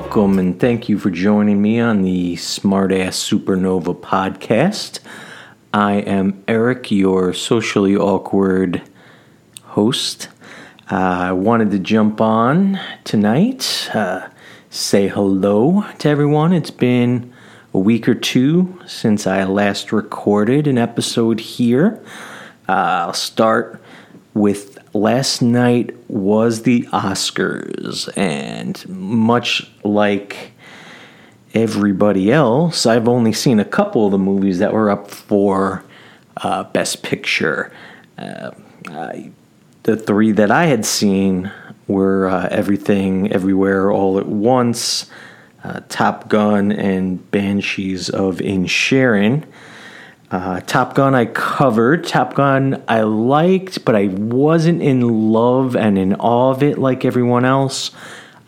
Welcome and thank you for joining me on the Smartass Supernova podcast. I am Eric, your socially awkward host. Uh, I wanted to jump on tonight, uh, say hello to everyone. It's been a week or two since I last recorded an episode here. Uh, I'll start with last night was the Oscars, and much like everybody else, I've only seen a couple of the movies that were up for uh, Best Picture. Uh, I, the three that I had seen were uh, Everything, Everywhere, All at Once, uh, Top Gun, and Banshees of Inisherin. Uh, Top Gun I covered. Top Gun I liked, but I wasn't in love and in awe of it like everyone else.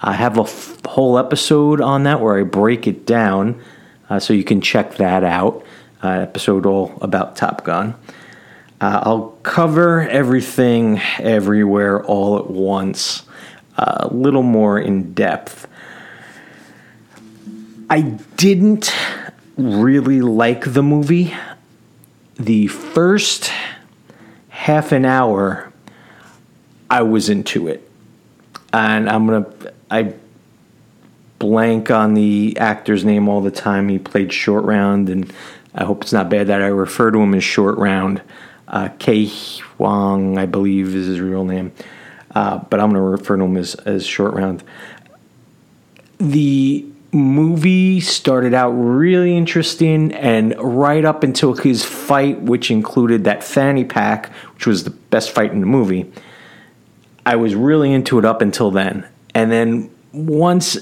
I have a f- whole episode on that where I break it down, uh, so you can check that out. Uh, episode all about Top Gun. Uh, I'll cover everything everywhere all at once, a little more in depth. I didn't really like the movie the first half an hour, I was into it. And I'm going to, I blank on the actor's name all the time. He played Short Round, and I hope it's not bad that I refer to him as Short Round. Uh, Ke Huang, I believe, is his real name. Uh, but I'm going to refer to him as, as Short Round. The movie started out really interesting and right up until his fight which included that fanny pack which was the best fight in the movie i was really into it up until then. And then once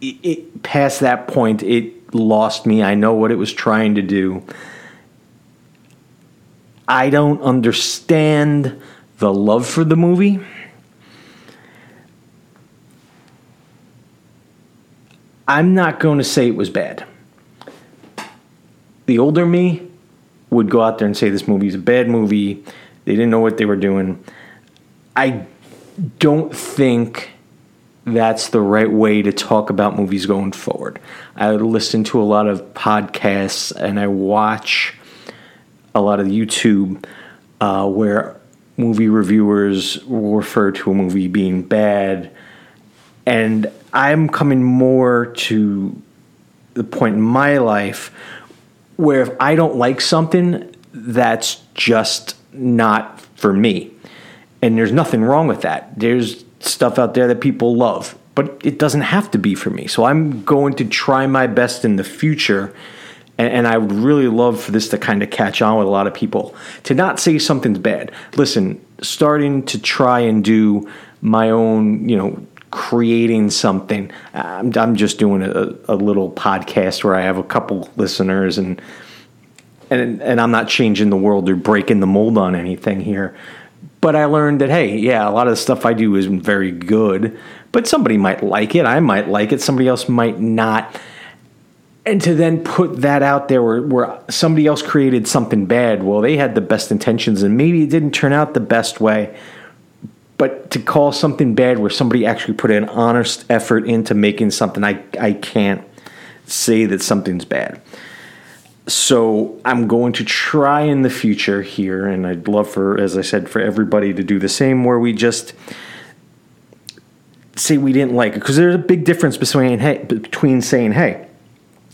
it, it past that point it lost me. I know what it was trying to do. I don't understand the love for the movie I'm not going to say it was bad. The older me would go out there and say this movie is a bad movie. They didn't know what they were doing. I don't think that's the right way to talk about movies going forward. I listen to a lot of podcasts and I watch a lot of YouTube uh, where movie reviewers refer to a movie being bad. And I'm coming more to the point in my life where if I don't like something, that's just not for me. And there's nothing wrong with that. There's stuff out there that people love, but it doesn't have to be for me. So I'm going to try my best in the future. And, I would really love for this to kind of catch on with a lot of people. To not say something's bad. Listen, starting to try and do my own, you know, creating something. I'm, I'm just doing a, a, little podcast where I have a couple listeners and and and I'm not changing the world or breaking the mold on anything here. But I learned that hey, yeah, a lot of the stuff I do isn't very good, but somebody might like it. I might like it. Somebody else might not. And to then put that out there where, where somebody else created something bad, well, they had the best intentions and maybe it didn't turn out the best way but to call something bad where somebody actually put an honest effort into making something, I, I can't say that something's bad. So I'm going to try in the future here, and I'd love for, as I said, for everybody to do the same, where we just say we didn't like it, because there's a big difference between hey, between saying, "Hey,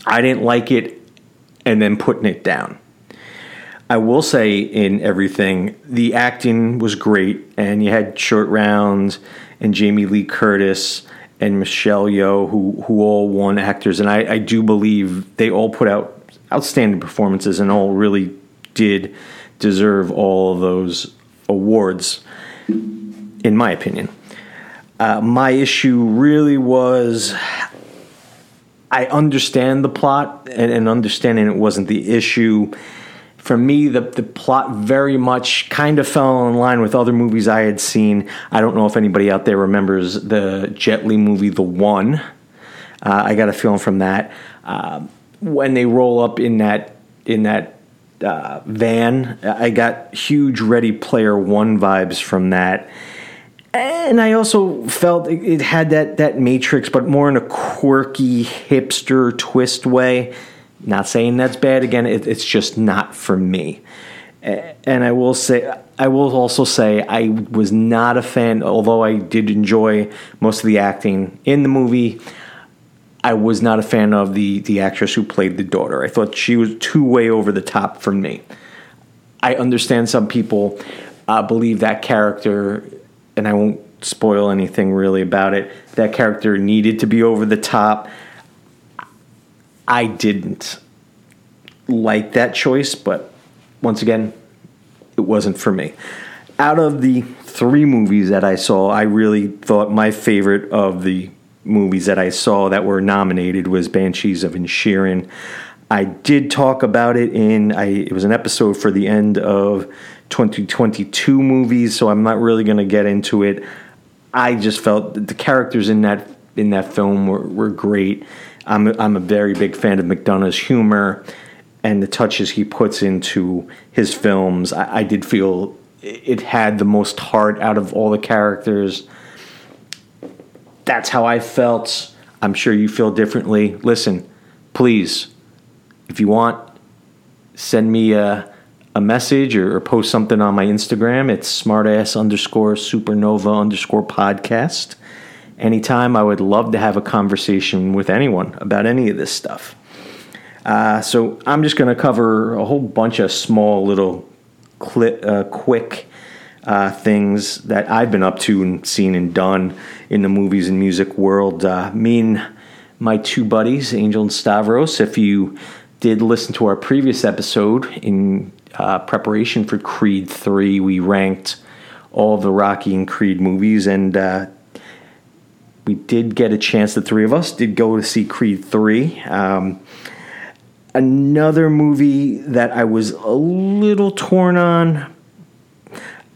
I didn't like it," and then putting it down. I will say in everything, the acting was great, and you had Short Rounds and Jamie Lee Curtis and Michelle Yeoh, who who all won actors, and I, I do believe they all put out outstanding performances and all really did deserve all of those awards, in my opinion. Uh, my issue really was I understand the plot, and, and understanding it wasn't the issue for me, the, the plot very much kind of fell in line with other movies I had seen. I don't know if anybody out there remembers the Jet Li movie, The One. Uh, I got a feeling from that. Uh, when they roll up in that in that uh, van, I got huge Ready Player One vibes from that. And I also felt it had that that Matrix, but more in a quirky hipster twist way. Not saying that's bad. Again, it, it's just not for me. And I will say, I will also say, I was not a fan. Although I did enjoy most of the acting in the movie, I was not a fan of the the actress who played the daughter. I thought she was too way over the top for me. I understand some people uh, believe that character, and I won't spoil anything really about it. That character needed to be over the top. I didn't like that choice, but once again, it wasn't for me. Out of the three movies that I saw, I really thought my favorite of the movies that I saw that were nominated was Banshees of Inisherin. I did talk about it in I it was an episode for the end of 2022 movies, so I'm not really going to get into it. I just felt the characters in that in that film were, were great. I'm a, I'm a very big fan of McDonagh's humor and the touches he puts into his films. I, I did feel it had the most heart out of all the characters. That's how I felt. I'm sure you feel differently. Listen, please if you want, send me a, a message or, or post something on my Instagram. It's smartass underscore supernova underscore podcast. Anytime, I would love to have a conversation with anyone about any of this stuff. Uh, so I'm just going to cover a whole bunch of small little cli- uh, quick uh, things that I've been up to and seen and done in the movies and music world. Uh, me and my two buddies, Angel and Stavros, if you did listen to our previous episode in uh, preparation for Creed 3, we ranked all the Rocky and Creed movies, and uh, we did get a chance, the three of us did go to see Creed 3. Um, another movie that I was a little torn on.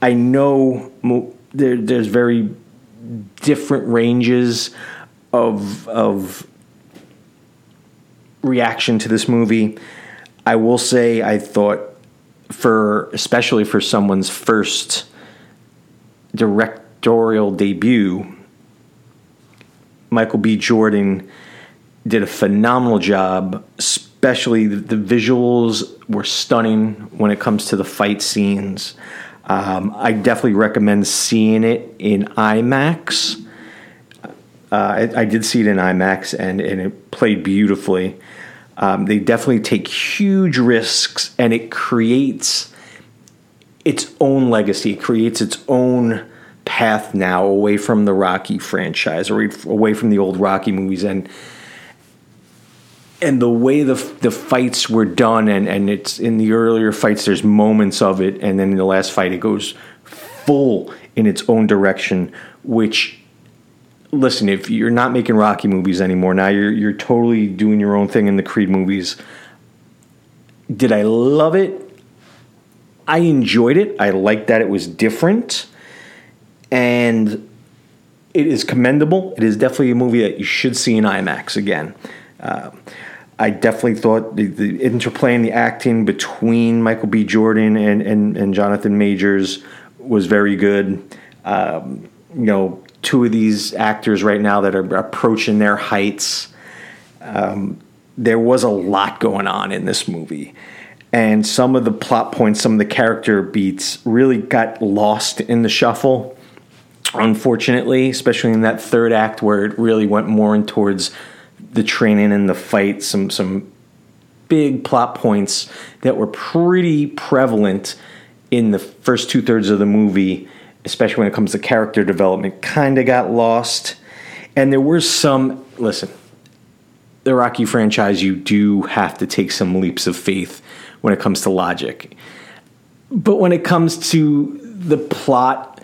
I know mo- there, there's very different ranges of of reaction to this movie. I will say I thought for especially for someone's first directorial debut, Michael B. Jordan did a phenomenal job. Especially the, the visuals were stunning when it comes to the fight scenes. Um, I definitely recommend seeing it in IMAX. Uh, I, I, did see it in IMAX and, and it played beautifully. Um, they definitely take huge risks, and it creates its own legacy. It creates its own path now away from the Rocky franchise, or away from the old Rocky movies, and and the way the the fights were done, and and it's in the earlier fights. There's moments of it, and then in the last fight, it goes full in its own direction, which listen, if you're not making Rocky movies anymore, now you're you're totally doing your own thing in the Creed movies. Did I love it? I enjoyed it. I liked that it was different. And it is commendable. It is definitely a movie that you should see in IMAX again. Uh, I definitely thought the, the, interplay and the acting between Michael B. Jordan and, and, and Jonathan Majors was very good. Um, you know, two of these actors right now that are approaching their heights. Um, there was a lot going on in this movie. And some of the plot points, some of the character beats really got lost in the shuffle, unfortunately, especially in that third act where it really went more in towards the training and the fight. Some, some big plot points that were pretty prevalent in the first two thirds of the movie especially when it comes to character development, kind of got lost. And there were some, listen, the Rocky franchise, you do have to take some leaps of faith when it comes to logic. But when it comes to the plot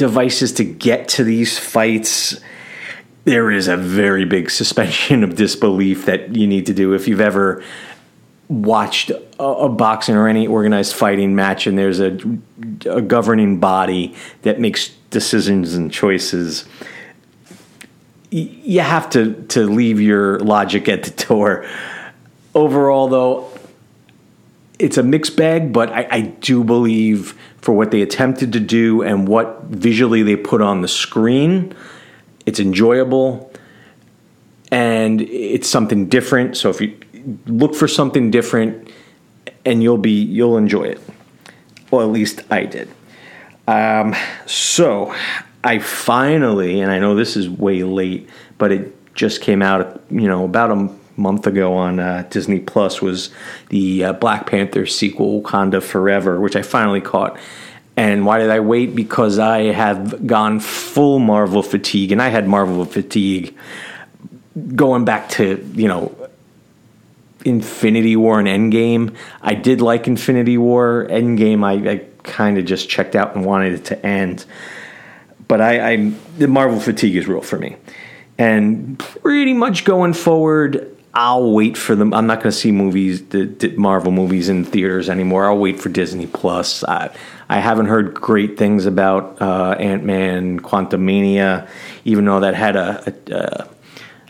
devices to get to these fights, there is a very big suspension of disbelief that you need to do. If you've ever watched a, a, boxing or any organized fighting match and there's a, a governing body that makes decisions and choices you have to to leave your logic at the door overall though it's a mixed bag, but I, I do believe for what they attempted to do and what visually they put on the screen, it's enjoyable and it's something different. So if you look for something different, and you'll be you'll enjoy it. Well, at least I did. Um, so I finally, and I know this is way late, but it just came out, you know, about a month ago on uh, Disney Plus was the uh, Black Panther sequel, Wakanda Forever, which I finally caught. And why did I wait? Because I have gone full Marvel fatigue, and I had Marvel fatigue going back to you know Infinity War and Endgame. I did like Infinity War. Endgame, I, I kind of just checked out and wanted it to end. But I, I, the Marvel fatigue is real for me, and pretty much going forward, I'll wait for them. I'm not going to see movies, the, the, Marvel movies in theaters anymore. I'll wait for Disney Plus. I, I haven't heard great things about uh, Ant Man, Quantumania, even though that had a, a, a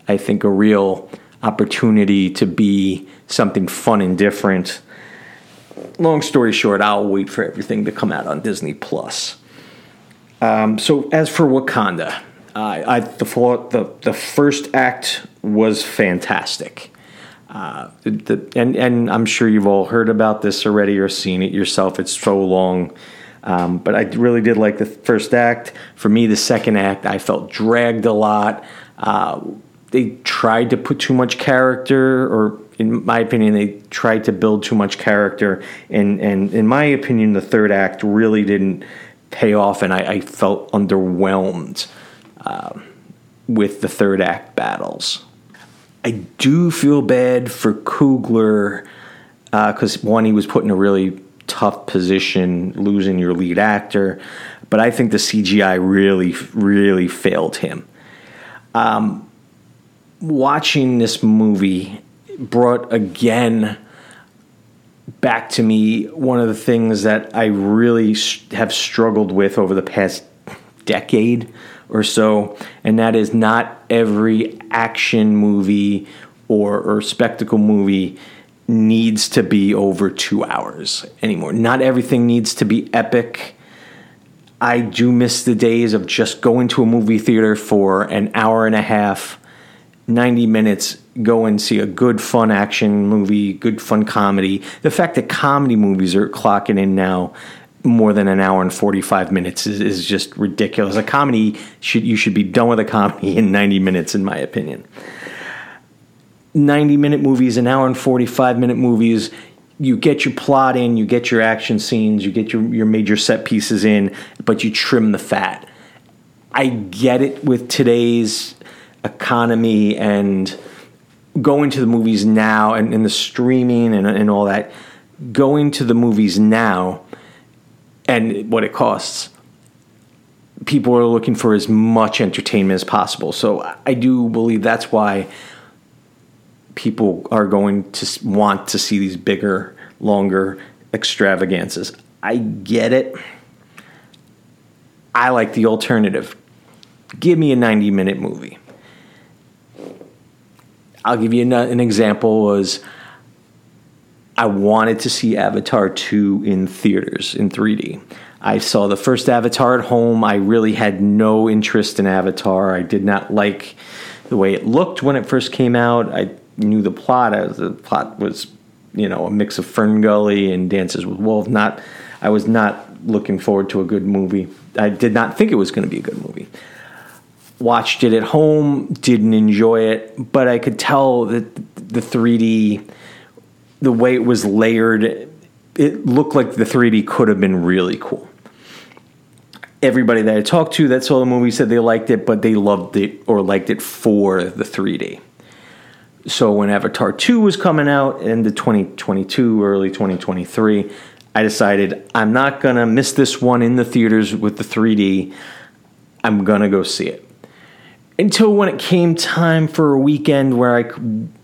I think, a real opportunity to be something fun and different. Long story short, I'll wait for everything to come out on Disney Plus. Um, so as for Wakanda, uh, I the, the the first act was fantastic. Uh, the, and and I'm sure you've all heard about this already or seen it yourself. It's so long, um, but I really did like the first act. For me, the second act I felt dragged a lot. Uh, they tried to put too much character, or in my opinion, they tried to build too much character. And, and in my opinion, the third act really didn't pay off, and I, I felt underwhelmed uh, with the third act battles. I do feel bad for Coogler because uh, one, he was put in a really tough position, losing your lead actor, but I think the CGI really, really failed him. Um, watching this movie brought again back to me one of the things that I really have struggled with over the past decade or so, and that is not every action movie or, or spectacle movie needs to be over two hours anymore. Not everything needs to be epic. I do miss the days of just going to a movie theater for an hour and a half 90 minutes go and see a good fun action movie, good fun comedy. The fact that comedy movies are clocking in now more than an hour and 45 minutes is, is just ridiculous. A comedy should you should be done with a comedy in 90 minutes in my opinion. 90 minute movies, an hour and 45 minute movies, you get your plot in, you get your action scenes, you get your, your major set pieces in, but you trim the fat. I get it with today's economy and going to the movies now and, and the streaming and, and all that, going to the movies now and what it costs, people are looking for as much entertainment as possible. So I do believe that's why people are going to want to see these bigger, longer extravagances. I get it. I like the alternative. Give me a 90 minute movie. I'll give you an, example was I wanted to see Avatar 2 in theaters in 3D. I saw the first Avatar at home. I really had no interest in Avatar. I did not like the way it looked when it first came out. I knew the plot. Was, the plot was, you know, a mix of FernGully and Dances with Wolves. Not, I was not looking forward to a good movie. I did not think it was going to be a good movie watched it at home, didn't enjoy it, but I could tell that the 3D, the way it was layered, it looked like the 3D could have been really cool. Everybody that I talked to that saw the movie said they liked it, but they loved it or liked it for the 3D. So when Avatar 2 was coming out in the 2022, early 2023, I decided I'm not going to miss this one in the theaters with the 3D. I'm going to go see it until when it came time for a weekend where I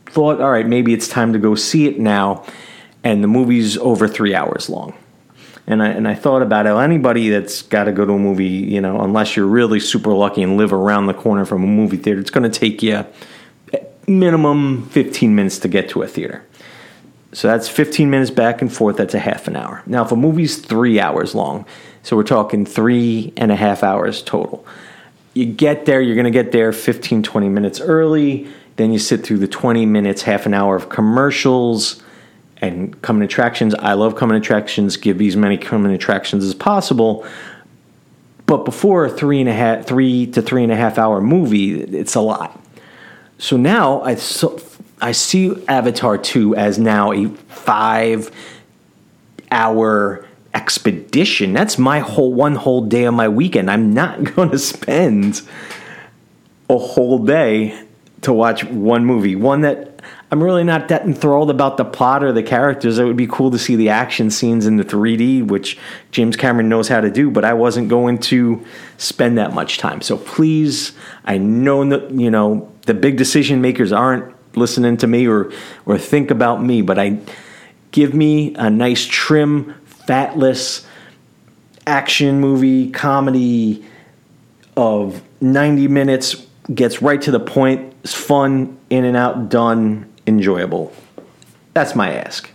thought, all right, maybe it's time to go see it now, and the movie's over three hours long. And I, and I thought about it. Anybody that's got to go to a movie, you know, unless you're really super lucky and live around the corner from a movie theater, it's going to take you eh, minimum 15 minutes to get to a theater. So that's 15 minutes back and forth. That's a half an hour. Now, if a movie's three hours long, so we're talking three and a half hours total. You get there, you're going to get there 15, 20 minutes early. Then you sit through the 20 minutes, half an hour of commercials and coming attractions. I love coming attractions, give as many coming attractions as possible. But before a three and a half, three to three and a half hour movie, it's a lot. So now I so I see Avatar 2 as now a five hour expedition. That's my whole one whole day of my weekend. I'm not going to spend a whole day to watch one movie. One that I'm really not that enthralled about the plot or the characters. It would be cool to see the action scenes in the 3D, which James Cameron knows how to do, but I wasn't going to spend that much time. So please, I know that, you know, the big decision makers aren't listening to me or or think about me, but I give me a nice trim, fatless action movie comedy of 90 minutes gets right to the point, it's fun, in and out, done, enjoyable. That's my ask.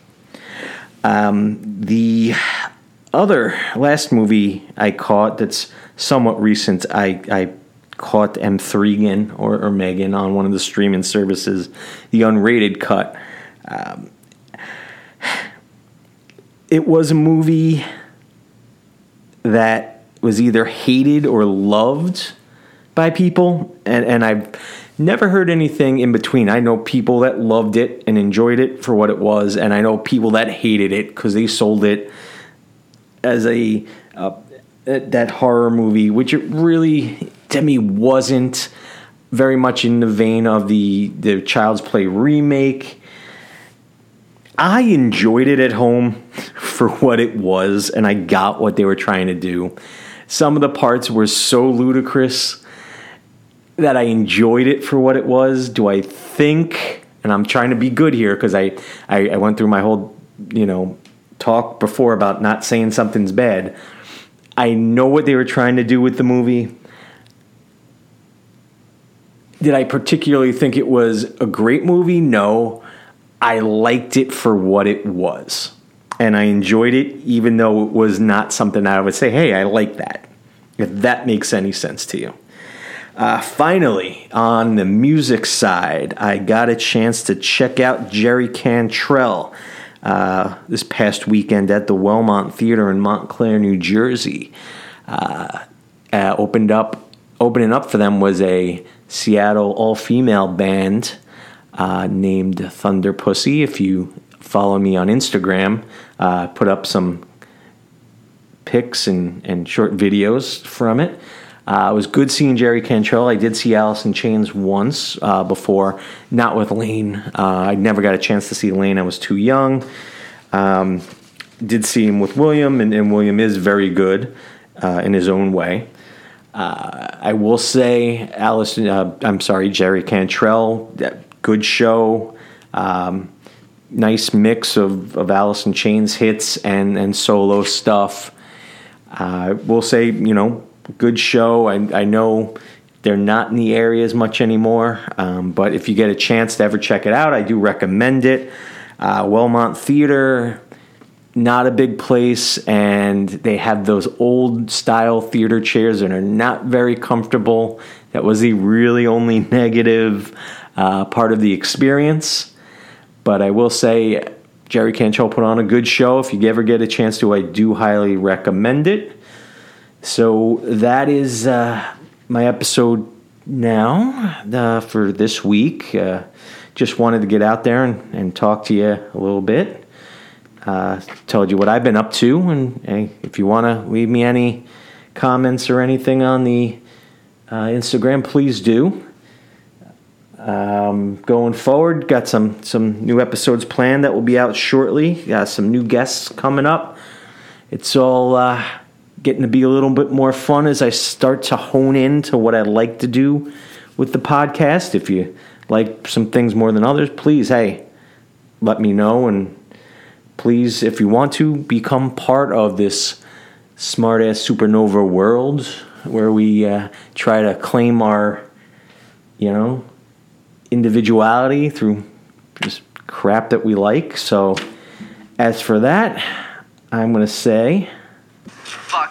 Um, the other last movie I caught that's somewhat recent, I, I caught M3gan or, or Megan on one of the streaming services, the unrated cut. Um, it was a movie that was either hated or loved by people, and, and I've never heard anything in between. I know people that loved it and enjoyed it for what it was, and I know people that hated it because they sold it as a uh, that horror movie, which it really to me wasn't very much in the vein of the the Child's Play remake. I enjoyed it at home for what it was, and I got what they were trying to do. Some of the parts were so ludicrous that I enjoyed it for what it was. Do I think, and I'm trying to be good here because I, I, I went through my whole, you know, talk before about not saying something's bad. I know what they were trying to do with the movie did I particularly think it was a great movie? No. I liked it for what it was. And I enjoyed it, even though it was not something I would say, hey, I like that. If that makes any sense to you. Uh, finally, on the music side, I got a chance to check out Jerry Cantrell uh, this past weekend at the Wellmont Theater in Montclair, New Jersey. Uh, uh opened up, opening up for them was a Seattle all female band uh, named Thunderpussy. If you follow me on Instagram, uh, put up some pics and, and short videos from it. Uh, it was good seeing Jerry Cantrell. I did see Alice in Chains once uh, before, not with Lane. Uh, I never got a chance to see Lane. I was too young. Um, did see him with William, and, and William is very good uh, in his own way. Uh, I will say, Alice, uh, I'm sorry, Jerry Cantrell, good show. Um, nice mix of, of Alice in Chains hits and, and solo stuff. Uh, we'll say, you know, good show. I, I know they're not in the area as much anymore, um, but if you get a chance to ever check it out, I do recommend it. Uh, Wellmont Theater, not a big place and they have those old style theater chairs and are not very comfortable. That was the really only negative uh, part of the experience. But I will say, Jerry Cantrell put on a good show. If you ever get a chance to, I do highly recommend it. So that is uh, my episode now uh, for this week. Uh, just wanted to get out there and, and talk to you a little bit uh, told you what I've been up to, and hey, if you want to leave me any comments or anything on the uh, Instagram, please do. Um, going forward, got some some new episodes planned that will be out shortly. Got some new guests coming up. It's all uh, getting to be a little bit more fun as I start to hone in to what I like to do with the podcast. If you like some things more than others, please, hey, let me know and please, if you want to, become part of this smartass supernova world where we uh, try to claim our, you know, individuality through just crap that we like. So As for that, I'm going to say Fuck